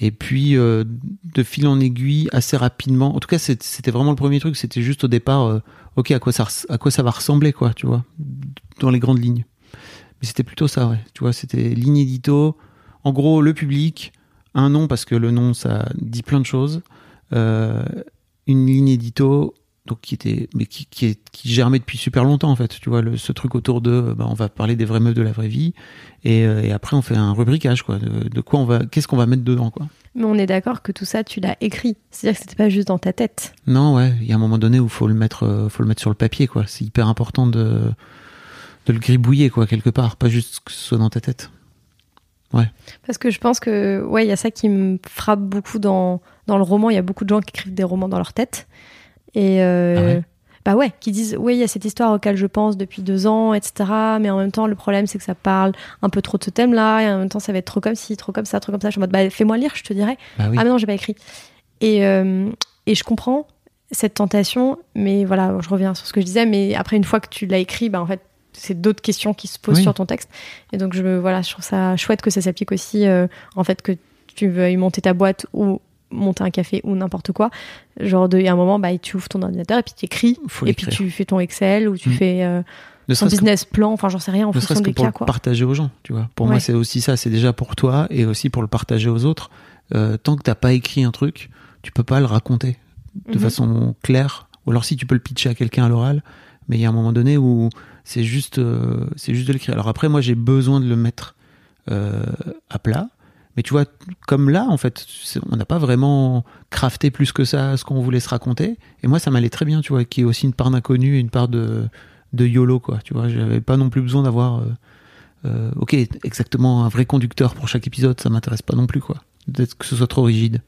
Speaker 2: Et puis, de fil en aiguille, assez rapidement. En tout cas, c'était vraiment le premier truc. C'était juste au départ, ok, à quoi ça, à quoi ça va ressembler, quoi, tu vois, dans les grandes lignes. Mais c'était plutôt ça, ouais. Tu vois, c'était ligne édito. En gros, le public, un nom parce que le nom ça dit plein de choses. Euh, une ligne édito, donc qui était, mais qui, qui, est, qui germait depuis super longtemps en fait. Tu vois, le, ce truc autour de, bah, on va parler des vraies meufs de la vraie vie, et, euh, et après on fait un rubricage quoi. De, de quoi on va, qu'est-ce qu'on va mettre dedans quoi.
Speaker 3: Mais on est d'accord que tout ça, tu l'as écrit. C'est-à-dire que c'était pas juste dans ta tête.
Speaker 2: Non, ouais, il y a un moment donné où faut le mettre, euh, faut le mettre sur le papier quoi. C'est hyper important de, de le gribouiller quoi quelque part, pas juste que ce soit dans ta tête.
Speaker 3: Parce que je pense que, ouais, il y a ça qui me frappe beaucoup dans, dans le roman. Il y a beaucoup de gens qui écrivent des romans dans leur tête. Et, euh,
Speaker 2: Ah ouais
Speaker 3: bah ouais, qui disent, oui, il y a cette histoire auquel je pense depuis deux ans, etc. Mais en même temps, le problème, c'est que ça parle un peu trop de ce thème-là. Et en même temps, ça va être trop comme ci, trop comme ça, trop comme ça. Je suis en mode, bah, fais-moi lire, je te dirais.
Speaker 2: Bah oui.
Speaker 3: Ah, mais non, j'ai pas écrit. Et, euh, et je comprends cette tentation, mais voilà, je reviens sur ce que je disais. Mais après, une fois que tu l'as écrit, bah, en fait, c'est d'autres questions qui se posent
Speaker 2: Oui.
Speaker 3: sur ton texte. Et donc, je, voilà, je trouve ça chouette que ça s'applique aussi, euh, en fait, que tu veuilles monter ta boîte ou monter un café ou n'importe quoi. Genre, il y a un moment, bah, tu ouvres ton ordinateur et puis tu écris. Et puis tu fais ton Excel ou tu
Speaker 2: Mm.
Speaker 3: fais euh, ton
Speaker 2: que
Speaker 3: business plan, enfin, j'en sais rien, en
Speaker 2: ne
Speaker 3: fonction
Speaker 2: serait-ce que
Speaker 3: des
Speaker 2: pour
Speaker 3: cas,
Speaker 2: partager aux gens, tu vois. Pour moi, c'est aussi ça. C'est déjà pour toi et aussi pour le partager aux autres. Euh, tant que t'as pas écrit un truc, tu peux pas le raconter de
Speaker 3: Mhm.
Speaker 2: façon claire. Ou alors si tu peux le pitcher à quelqu'un à l'oral, mais il y a un moment donné où c'est juste, euh, c'est juste de l'écrire. Alors après, moi, j'ai besoin de le mettre euh, à plat, Mais tu vois, comme là, en fait, on n'a pas vraiment crafté plus que ça ce qu'on voulait se raconter. Et moi, ça m'allait très bien, tu vois, qu'il y ait aussi une part d'inconnu et une part de, de YOLO, quoi. Tu vois, j'avais pas non plus besoin d'avoir, euh, ok, exactement un vrai conducteur pour chaque épisode, ça m'intéresse pas non plus, quoi. Peut-être que ce soit trop rigide.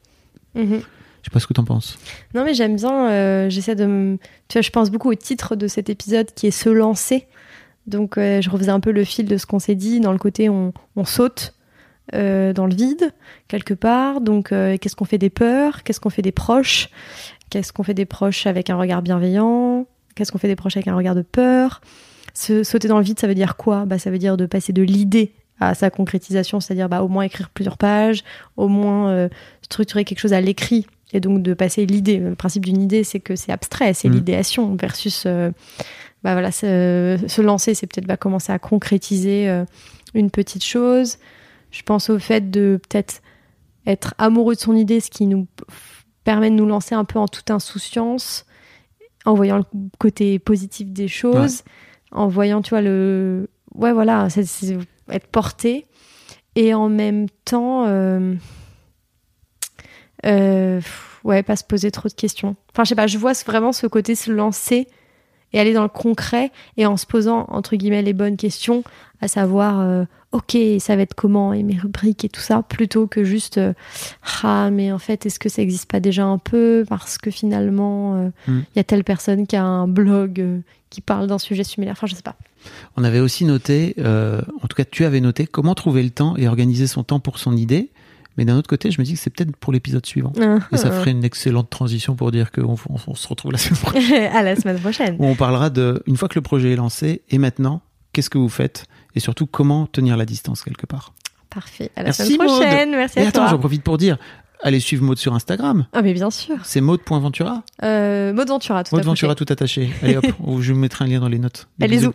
Speaker 3: Mhm.
Speaker 2: Je sais pas ce que t'en penses.
Speaker 3: Non, mais j'aime bien. euh, J'essaie de. me- Tu vois, je pense beaucoup au titre de cet épisode qui est Se lancer. Donc, euh, je refaisais un peu le fil de ce qu'on s'est dit. Dans le côté, on, on saute euh, dans le vide, quelque part. Donc, qu'est-ce qu'on fait des peurs? Qu'est-ce qu'on fait des proches? Qu'est-ce qu'on fait des proches avec un regard bienveillant? Qu'est-ce qu'on fait des proches avec un regard de peur? Se sauter dans le vide, ça veut dire quoi? Bah, Ça veut dire de passer de l'idée à sa concrétisation, c'est-à-dire bah, au moins écrire plusieurs pages, au moins structurer quelque chose à l'écrit et donc de passer l'idée. Le principe d'une idée, c'est que c'est abstrait, c'est
Speaker 2: Mm.
Speaker 3: l'idéation versus euh, bah voilà, se, se lancer, c'est peut-être bah, commencer à concrétiser euh, une petite chose. Je pense au fait de peut-être être amoureux de son idée, ce qui nous permet de nous lancer un peu en toute insouciance, en voyant le côté positif des choses, en voyant, tu vois, le. Ouais, voilà, être porté. Et en même temps. Euh, pff, ouais, pas se poser trop de questions. Enfin, je sais pas, je vois vraiment ce côté se lancer et aller dans le concret et en se posant, entre guillemets, les bonnes questions, à savoir, euh, ok, ça va être comment et mes rubriques et tout ça, plutôt que juste, euh, ah, mais en fait, est-ce que ça existe pas déjà un peu? Parce que finalement, il
Speaker 2: Mm.
Speaker 3: y a telle personne qui a un blog qui parle d'un sujet similaire. Enfin, je sais pas.
Speaker 2: On avait aussi noté, en tout cas tu avais noté, comment trouver le temps et organiser son temps pour son idée. Mais d'un autre côté, je me dis que c'est peut-être pour l'épisode suivant. Et ça ferait une excellente transition pour dire qu'on on, on se retrouve la semaine prochaine.
Speaker 3: à la semaine prochaine.
Speaker 2: Où on parlera de, une fois que le projet est lancé, et maintenant, qu'est-ce que vous faites? Et surtout, comment tenir la distance quelque part?
Speaker 3: Parfait. À la
Speaker 2: Merci,
Speaker 3: semaine
Speaker 2: Maud.
Speaker 3: prochaine. Merci
Speaker 2: Et
Speaker 3: à
Speaker 2: attends,
Speaker 3: toi.
Speaker 2: j'en profite pour dire, allez suivre Maud sur Instagram.
Speaker 3: Ah, mais bien sûr.
Speaker 2: C'est maud.ventura.
Speaker 3: Euh, Maud Ventura, tout
Speaker 2: Maud Ventura tout attaché. Allez hop, je vous mettrai un lien dans les notes. Des
Speaker 3: Allez,
Speaker 2: bisous.
Speaker 3: zou.